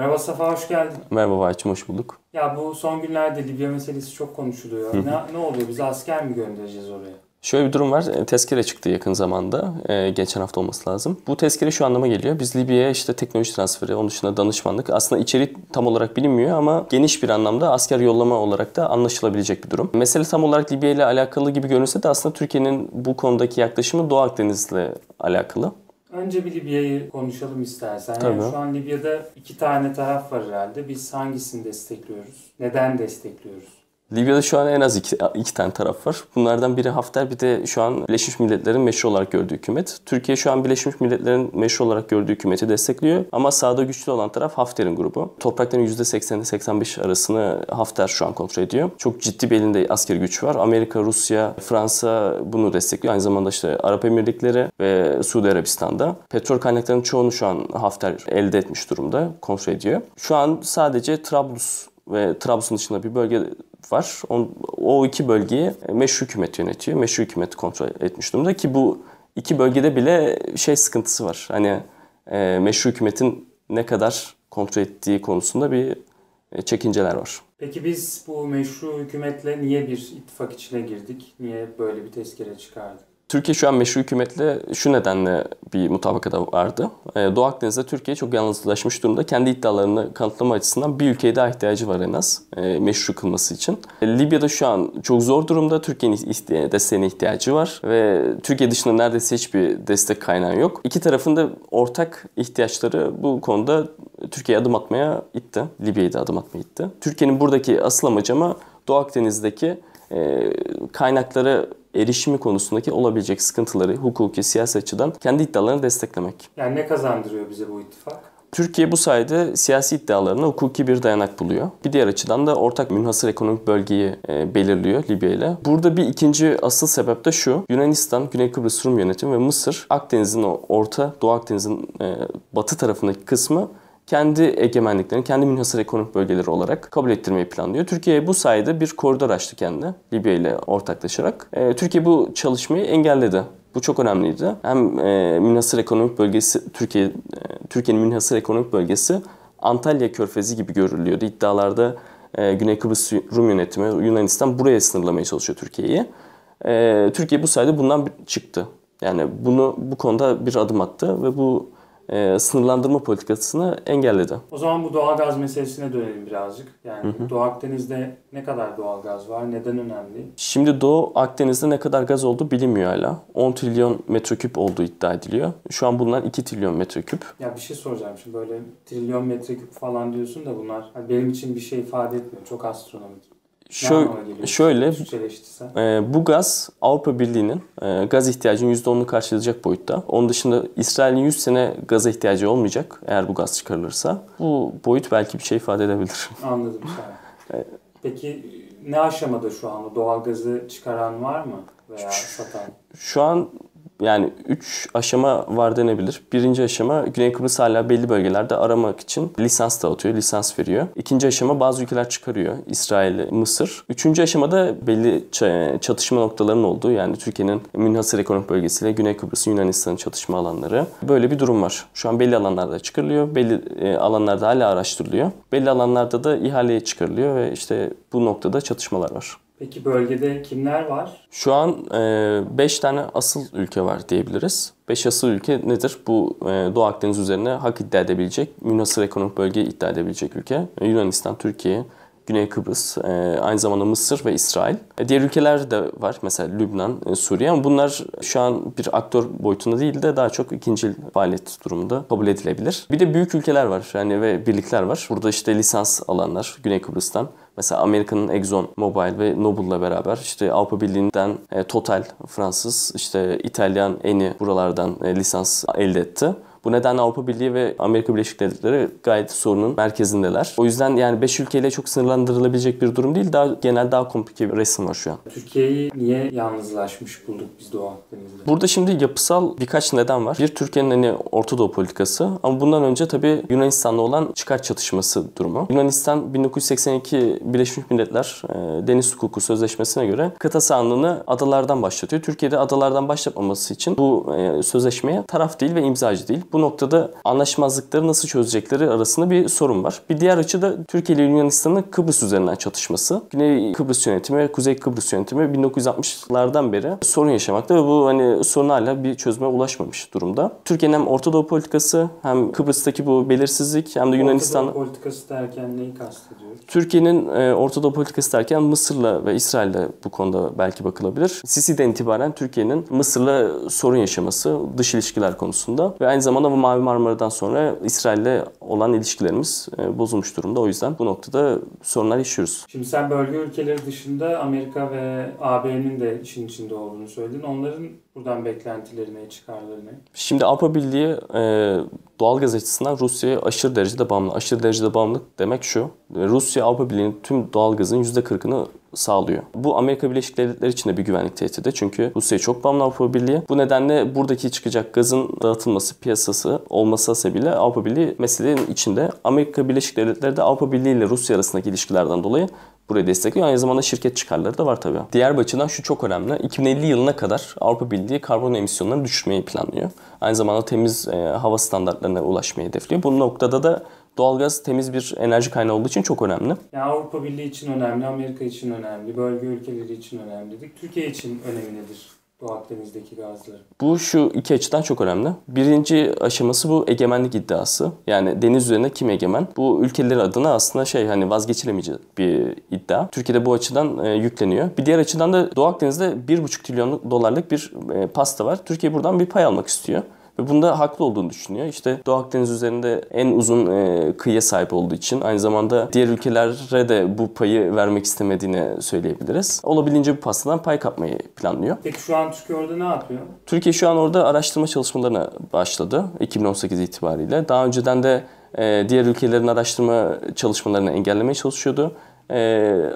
Merhaba Safa, hoş geldin. Merhaba Vahit'cim, hoş bulduk. Ya bu son günlerde Libya meselesi çok konuşuluyor. Ne, ne oluyor? Biz asker mi göndereceğiz oraya? Şöyle bir durum var. E, Tezkere çıktı yakın zamanda. E, geçen hafta olması lazım. Bu tezkere şu anlama geliyor. Biz Libya'ya işte teknoloji transferi, onun dışında danışmanlık. Aslında içerik tam olarak bilinmiyor ama geniş bir anlamda asker yollama olarak da anlaşılabilecek bir durum. Mesele tam olarak Libya ile alakalı gibi görünse de aslında Türkiye'nin bu konudaki yaklaşımı Doğu Akdeniz'le alakalı. Önce bir Libya'yı konuşalım istersen. Tabii. Yani şu an Libya'da iki tane taraf var herhalde. Biz hangisini destekliyoruz? Neden destekliyoruz? Libya'da şu an en az iki, iki tane taraf var. Bunlardan biri Hafter bir de şu an Birleşmiş Milletler'in meşru olarak gördüğü hükümet. Türkiye şu an Birleşmiş Milletler'in meşru olarak gördüğü hükümeti destekliyor. Ama sağda güçlü olan taraf Hafter'in grubu. Toprakların %80'i 85 arasını Hafter şu an kontrol ediyor. Çok ciddi bir elinde askeri güç var. Amerika, Rusya, Fransa bunu destekliyor. Aynı zamanda işte Arap Emirlikleri ve Suudi Arabistan'da. Petrol kaynaklarının çoğunu şu an Hafter elde etmiş durumda. Kontrol ediyor. Şu an sadece Trablus ve Trabzon dışında bir bölge var. O, o iki bölgeyi meşru hükümet yönetiyor. Meşru hükümet kontrol etmiş durumda ki bu iki bölgede bile şey sıkıntısı var. Hani e, meşru hükümetin ne kadar kontrol ettiği konusunda bir e, çekinceler var. Peki biz bu meşru hükümetle niye bir ittifak içine girdik? Niye böyle bir tezkere çıkardık? Türkiye şu an meşru hükümetle şu nedenle bir mutabakata vardı. Ee, Doğu Akdeniz'de Türkiye çok yalnızlaşmış durumda. Kendi iddialarını kanıtlama açısından bir ülkeye daha ihtiyacı var en az e, meşru kılması için. E, Libya'da şu an çok zor durumda. Türkiye'nin desteğine ihtiyacı var ve Türkiye dışında neredeyse hiçbir destek kaynağı yok. İki tarafın da ortak ihtiyaçları bu konuda Türkiye'ye adım atmaya itti. Libya'ya da adım atmaya itti. Türkiye'nin buradaki asıl amacı ama Doğu Akdeniz'deki e, kaynakları erişimi konusundaki olabilecek sıkıntıları hukuki, siyasi açıdan kendi iddialarını desteklemek. Yani ne kazandırıyor bize bu ittifak? Türkiye bu sayede siyasi iddialarına hukuki bir dayanak buluyor. Bir diğer açıdan da ortak münhasır ekonomik bölgeyi e, belirliyor Libya ile. Burada bir ikinci asıl sebep de şu. Yunanistan, Güney Kıbrıs Rum Yönetimi ve Mısır Akdeniz'in o orta, Doğu Akdeniz'in e, batı tarafındaki kısmı kendi egemenliklerini, kendi münhasır ekonomik bölgeleri olarak kabul ettirmeyi planlıyor. Türkiye bu sayede bir koridor açtı kendine Libya ile ortaklaşarak. E, Türkiye bu çalışmayı engelledi. Bu çok önemliydi. Hem e, münhasır ekonomik bölgesi, Türkiye e, Türkiye'nin münhasır ekonomik bölgesi Antalya Körfezi gibi görülüyordu. İddialarda e, Güney Kıbrıs Rum yönetimi, Yunanistan buraya sınırlamaya çalışıyor Türkiye'yi. E, Türkiye bu sayede bundan çıktı. Yani bunu bu konuda bir adım attı ve bu e, sınırlandırma politikasını engelledi. O zaman bu doğal gaz meselesine dönelim birazcık. Yani hı hı. Doğu Akdeniz'de ne kadar doğal gaz var? Neden önemli? Şimdi Doğu Akdeniz'de ne kadar gaz olduğu bilinmiyor hala. 10 trilyon metreküp olduğu iddia ediliyor. Şu an bulunan 2 trilyon metreküp. Ya bir şey soracağım şimdi böyle trilyon metreküp falan diyorsun da bunlar benim için bir şey ifade etmiyor. Çok astronomik. Şöyle, şöyle e, bu gaz Avrupa Birliği'nin e, gaz ihtiyacının %10'unu karşılayacak boyutta. Onun dışında İsrail'in 100 sene gaza ihtiyacı olmayacak eğer bu gaz çıkarılırsa. Bu boyut belki bir şey ifade edebilir. Anladım. evet. Peki ne aşamada şu anda doğal gazı çıkaran var mı veya satan? Şu an yani 3 aşama var denebilir. Birinci aşama Güney Kıbrıs hala belli bölgelerde aramak için lisans dağıtıyor, lisans veriyor. İkinci aşama bazı ülkeler çıkarıyor. İsrail, Mısır. Üçüncü aşamada belli çatışma noktalarının olduğu yani Türkiye'nin münhasır ekonomik bölgesiyle Güney Kıbrıs'ın Yunanistan'ın çatışma alanları. Böyle bir durum var. Şu an belli alanlarda çıkarılıyor. Belli e, alanlarda hala araştırılıyor. Belli alanlarda da ihaleye çıkarılıyor ve işte bu noktada çatışmalar var. Peki bölgede kimler var? Şu an 5 e, tane asıl ülke var diyebiliriz. 5 asıl ülke nedir? Bu e, Doğu Akdeniz üzerine hak iddia edebilecek, münhasır ekonomik bölge iddia edebilecek ülke. Yunanistan, Türkiye, Güney Kıbrıs, e, aynı zamanda Mısır ve İsrail. E, diğer ülkeler de var mesela Lübnan, e, Suriye ama bunlar şu an bir aktör boyutunda değil de daha çok ikinci faaliyet durumunda kabul edilebilir. Bir de büyük ülkeler var yani ve birlikler var. Burada işte lisans alanlar Güney Kıbrıs'tan Mesela Amerika'nın Exxon Mobil ve Noble'la beraber işte Avrupa Birliği'nden Total Fransız, işte İtalyan Eni buralardan lisans elde etti. Bu nedenle Avrupa Birliği ve Amerika Birleşik Devletleri gayet sorunun merkezindeler. O yüzden yani 5 ülkeyle çok sınırlandırılabilecek bir durum değil. Daha genel daha komplike bir resim var şu an. Türkiye'yi niye yalnızlaşmış bulduk biz Doğu Akdeniz'de? Burada şimdi yapısal birkaç neden var. Bir Türkiye'nin hani Orta Doğu politikası ama bundan önce tabii Yunanistan'la olan çıkar çatışması durumu. Yunanistan 1982 Birleşmiş Milletler e, Deniz Hukuku Sözleşmesi'ne göre kıta sahanlığını adalardan başlatıyor. Türkiye'de adalardan başlatmaması için bu e, sözleşmeye taraf değil ve imzacı değil. Bu noktada anlaşmazlıkları nasıl çözecekleri arasında bir sorun var. Bir diğer açı da Türkiye ile Yunanistan'ın Kıbrıs üzerinden çatışması. Güney Kıbrıs yönetimi, Kuzey Kıbrıs yönetimi 1960'lardan beri sorun yaşamakta ve bu hani sorun hala bir çözüme ulaşmamış durumda. Türkiye'nin hem Orta Doğu politikası hem Kıbrıs'taki bu belirsizlik hem de Yunanistan Orta Doğu politikası derken neyi kastediyoruz? Türkiye'nin e, Orta Doğu politikası derken Mısır'la ve İsrail'le bu konuda belki bakılabilir. Sisi'den itibaren Türkiye'nin Mısır'la sorun yaşaması dış ilişkiler konusunda ve aynı zamanda bu Mavi Marmara'dan sonra İsrail'le olan ilişkilerimiz e, bozulmuş durumda. O yüzden bu noktada sorunlar yaşıyoruz. Şimdi sen bölge ülkeleri dışında Amerika ve AB'nin de işin içinde olduğunu söyledin. Onların buradan beklentileri ne, çıkarları ne? Şimdi Avrupa Birliği e, doğalgaz açısından Rusya'ya aşırı derecede bağımlı. Aşırı derecede bağımlılık demek şu. Rusya Avrupa Birliği'nin tüm doğalgazın %40'ını sağlıyor. Bu Amerika Birleşik Devletleri için de bir güvenlik tehdidi. Çünkü Rusya çok bağımlı Avrupa Birliği. Bu nedenle buradaki çıkacak gazın dağıtılması, piyasası olması sebebiyle Avrupa Birliği meselenin içinde. Amerika Birleşik Devletleri de Avrupa Birliği ile Rusya arasındaki ilişkilerden dolayı burayı destekliyor. Aynı zamanda şirket çıkarları da var tabii. Diğer bir açıdan şu çok önemli. 2050 yılına kadar Avrupa Birliği karbon emisyonlarını düşürmeyi planlıyor. Aynı zamanda temiz e, hava standartlarına ulaşmayı hedefliyor. Bu noktada da doğalgaz temiz bir enerji kaynağı olduğu için çok önemli. Yani Avrupa Birliği için önemli, Amerika için önemli, bölge ülkeleri için önemli dedik. Türkiye için önemi nedir? Doğu Akdeniz'deki gazları. Bu şu iki açıdan çok önemli. Birinci aşaması bu egemenlik iddiası. Yani deniz üzerinde kim egemen? Bu ülkeler adına aslında şey hani vazgeçilemeyecek bir iddia. Türkiye'de bu açıdan e, yükleniyor. Bir diğer açıdan da Doğu Akdeniz'de 1,5 trilyon dolarlık bir e, pasta var. Türkiye buradan bir pay almak istiyor. Ve bunda haklı olduğunu düşünüyor. İşte Doğu Akdeniz üzerinde en uzun e, kıyıya sahip olduğu için aynı zamanda diğer ülkelere de bu payı vermek istemediğini söyleyebiliriz. Olabildiğince bu pastadan pay kapmayı planlıyor. Peki şu an Türkiye orada ne yapıyor? Türkiye şu an orada araştırma çalışmalarına başladı 2018 itibariyle. Daha önceden de e, diğer ülkelerin araştırma çalışmalarını engellemeye çalışıyordu e,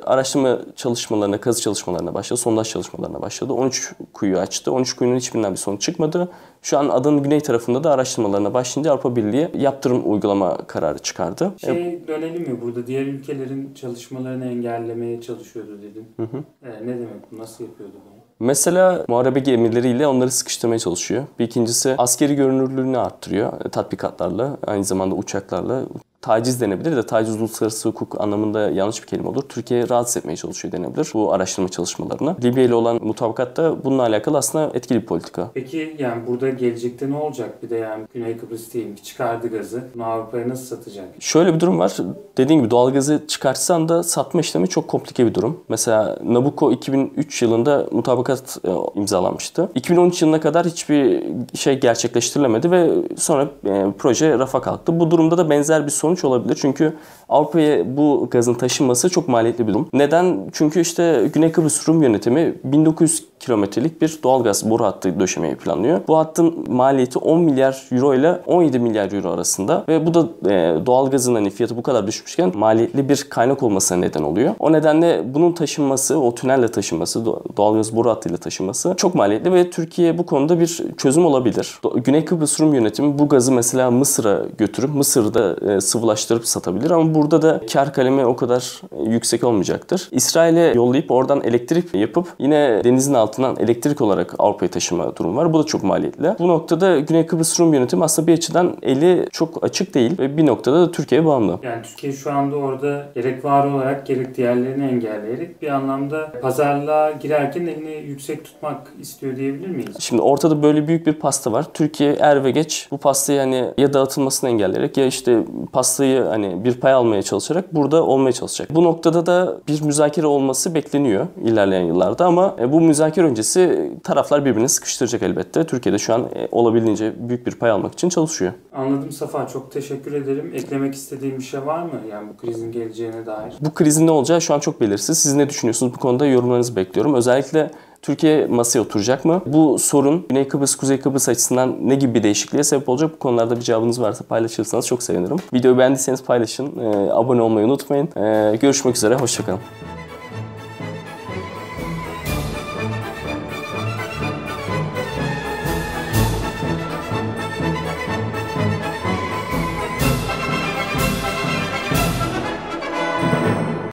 araştırma çalışmalarına, kazı çalışmalarına başladı, sondaj çalışmalarına başladı. 13 kuyu açtı. 13 kuyunun hiçbirinden bir sonuç çıkmadı. Şu an adanın güney tarafında da araştırmalarına başlayınca Avrupa Birliği yaptırım uygulama kararı çıkardı. Şey dönelim mi burada diğer ülkelerin çalışmalarını engellemeye çalışıyordu dedin. Hı hı. E, ne demek bu? Nasıl yapıyordu bunu? Mesela muharebe gemileriyle onları sıkıştırmaya çalışıyor. Bir ikincisi askeri görünürlüğünü arttırıyor tatbikatlarla, aynı zamanda uçaklarla taciz denebilir de taciz uluslararası hukuk anlamında yanlış bir kelime olur. Türkiye rahatsız etmeye çalışıyor denebilir bu araştırma çalışmalarını. Libya ile olan mutabakat da bununla alakalı aslında etkili bir politika. Peki yani burada gelecekte ne olacak? Bir de yani Güney Kıbrıs diyelim ki çıkardı gazı. Bunu Avrupa'ya nasıl satacak? Şöyle bir durum var. Dediğim gibi doğalgazı çıkartsan da satma işlemi çok komplike bir durum. Mesela Nabucco 2003 yılında mutabakat e, imzalanmıştı. 2013 yılına kadar hiçbir şey gerçekleştirilemedi ve sonra e, proje rafa kalktı. Bu durumda da benzer bir sonuç sonuç olabilir. Çünkü Avrupa'ya bu gazın taşınması çok maliyetli bir durum. Neden? Çünkü işte Güney Kıbrıs Rum yönetimi 1900 kilometrelik bir doğalgaz boru hattı döşemeyi planlıyor. Bu hattın maliyeti 10 milyar euro ile 17 milyar euro arasında ve bu da e, doğalgazın hani fiyatı bu kadar düşmüşken maliyetli bir kaynak olmasına neden oluyor. O nedenle bunun taşınması, o tünelle taşınması, doğalgaz boru hattıyla taşınması çok maliyetli ve Türkiye bu konuda bir çözüm olabilir. Güney Kıbrıs Rum yönetimi bu gazı mesela Mısır'a götürüp Mısır'da e, sıvılaştırıp satabilir ama burada da kar kalemi o kadar e, yüksek olmayacaktır. İsrail'e yollayıp oradan elektrik yapıp yine denizin altından elektrik olarak Avrupa'ya taşıma durum var. Bu da çok maliyetli. Bu noktada Güney Kıbrıs Rum yönetimi aslında bir açıdan eli çok açık değil ve bir noktada da Türkiye'ye bağımlı. Yani Türkiye şu anda orada gerek var olarak gerek diğerlerini engelleyerek bir anlamda pazarlığa girerken elini yüksek tutmak istiyor diyebilir miyiz? Şimdi ortada böyle büyük bir pasta var. Türkiye er ve geç bu pastayı hani ya dağıtılmasını engelleyerek ya işte pastayı hani bir pay almaya çalışarak burada olmaya çalışacak. Bu noktada da bir müzakere olması bekleniyor ilerleyen yıllarda ama e, bu müzakere öncesi taraflar birbirini sıkıştıracak elbette. Türkiye'de şu an e, olabildiğince büyük bir pay almak için çalışıyor. Anladım Safa. Çok teşekkür ederim. Eklemek istediğim bir şey var mı? Yani bu krizin geleceğine dair. Bu krizin ne olacağı şu an çok belirsiz. Siz ne düşünüyorsunuz bu konuda yorumlarınızı bekliyorum. Özellikle Türkiye masaya oturacak mı? Bu sorun Güney Kıbrıs, Kuzey Kıbrıs açısından ne gibi bir değişikliğe sebep olacak? Bu konularda bir cevabınız varsa paylaşırsanız çok sevinirim. Videoyu beğendiyseniz paylaşın. Ee, abone olmayı unutmayın. Ee, görüşmek üzere. Hoşçakalın.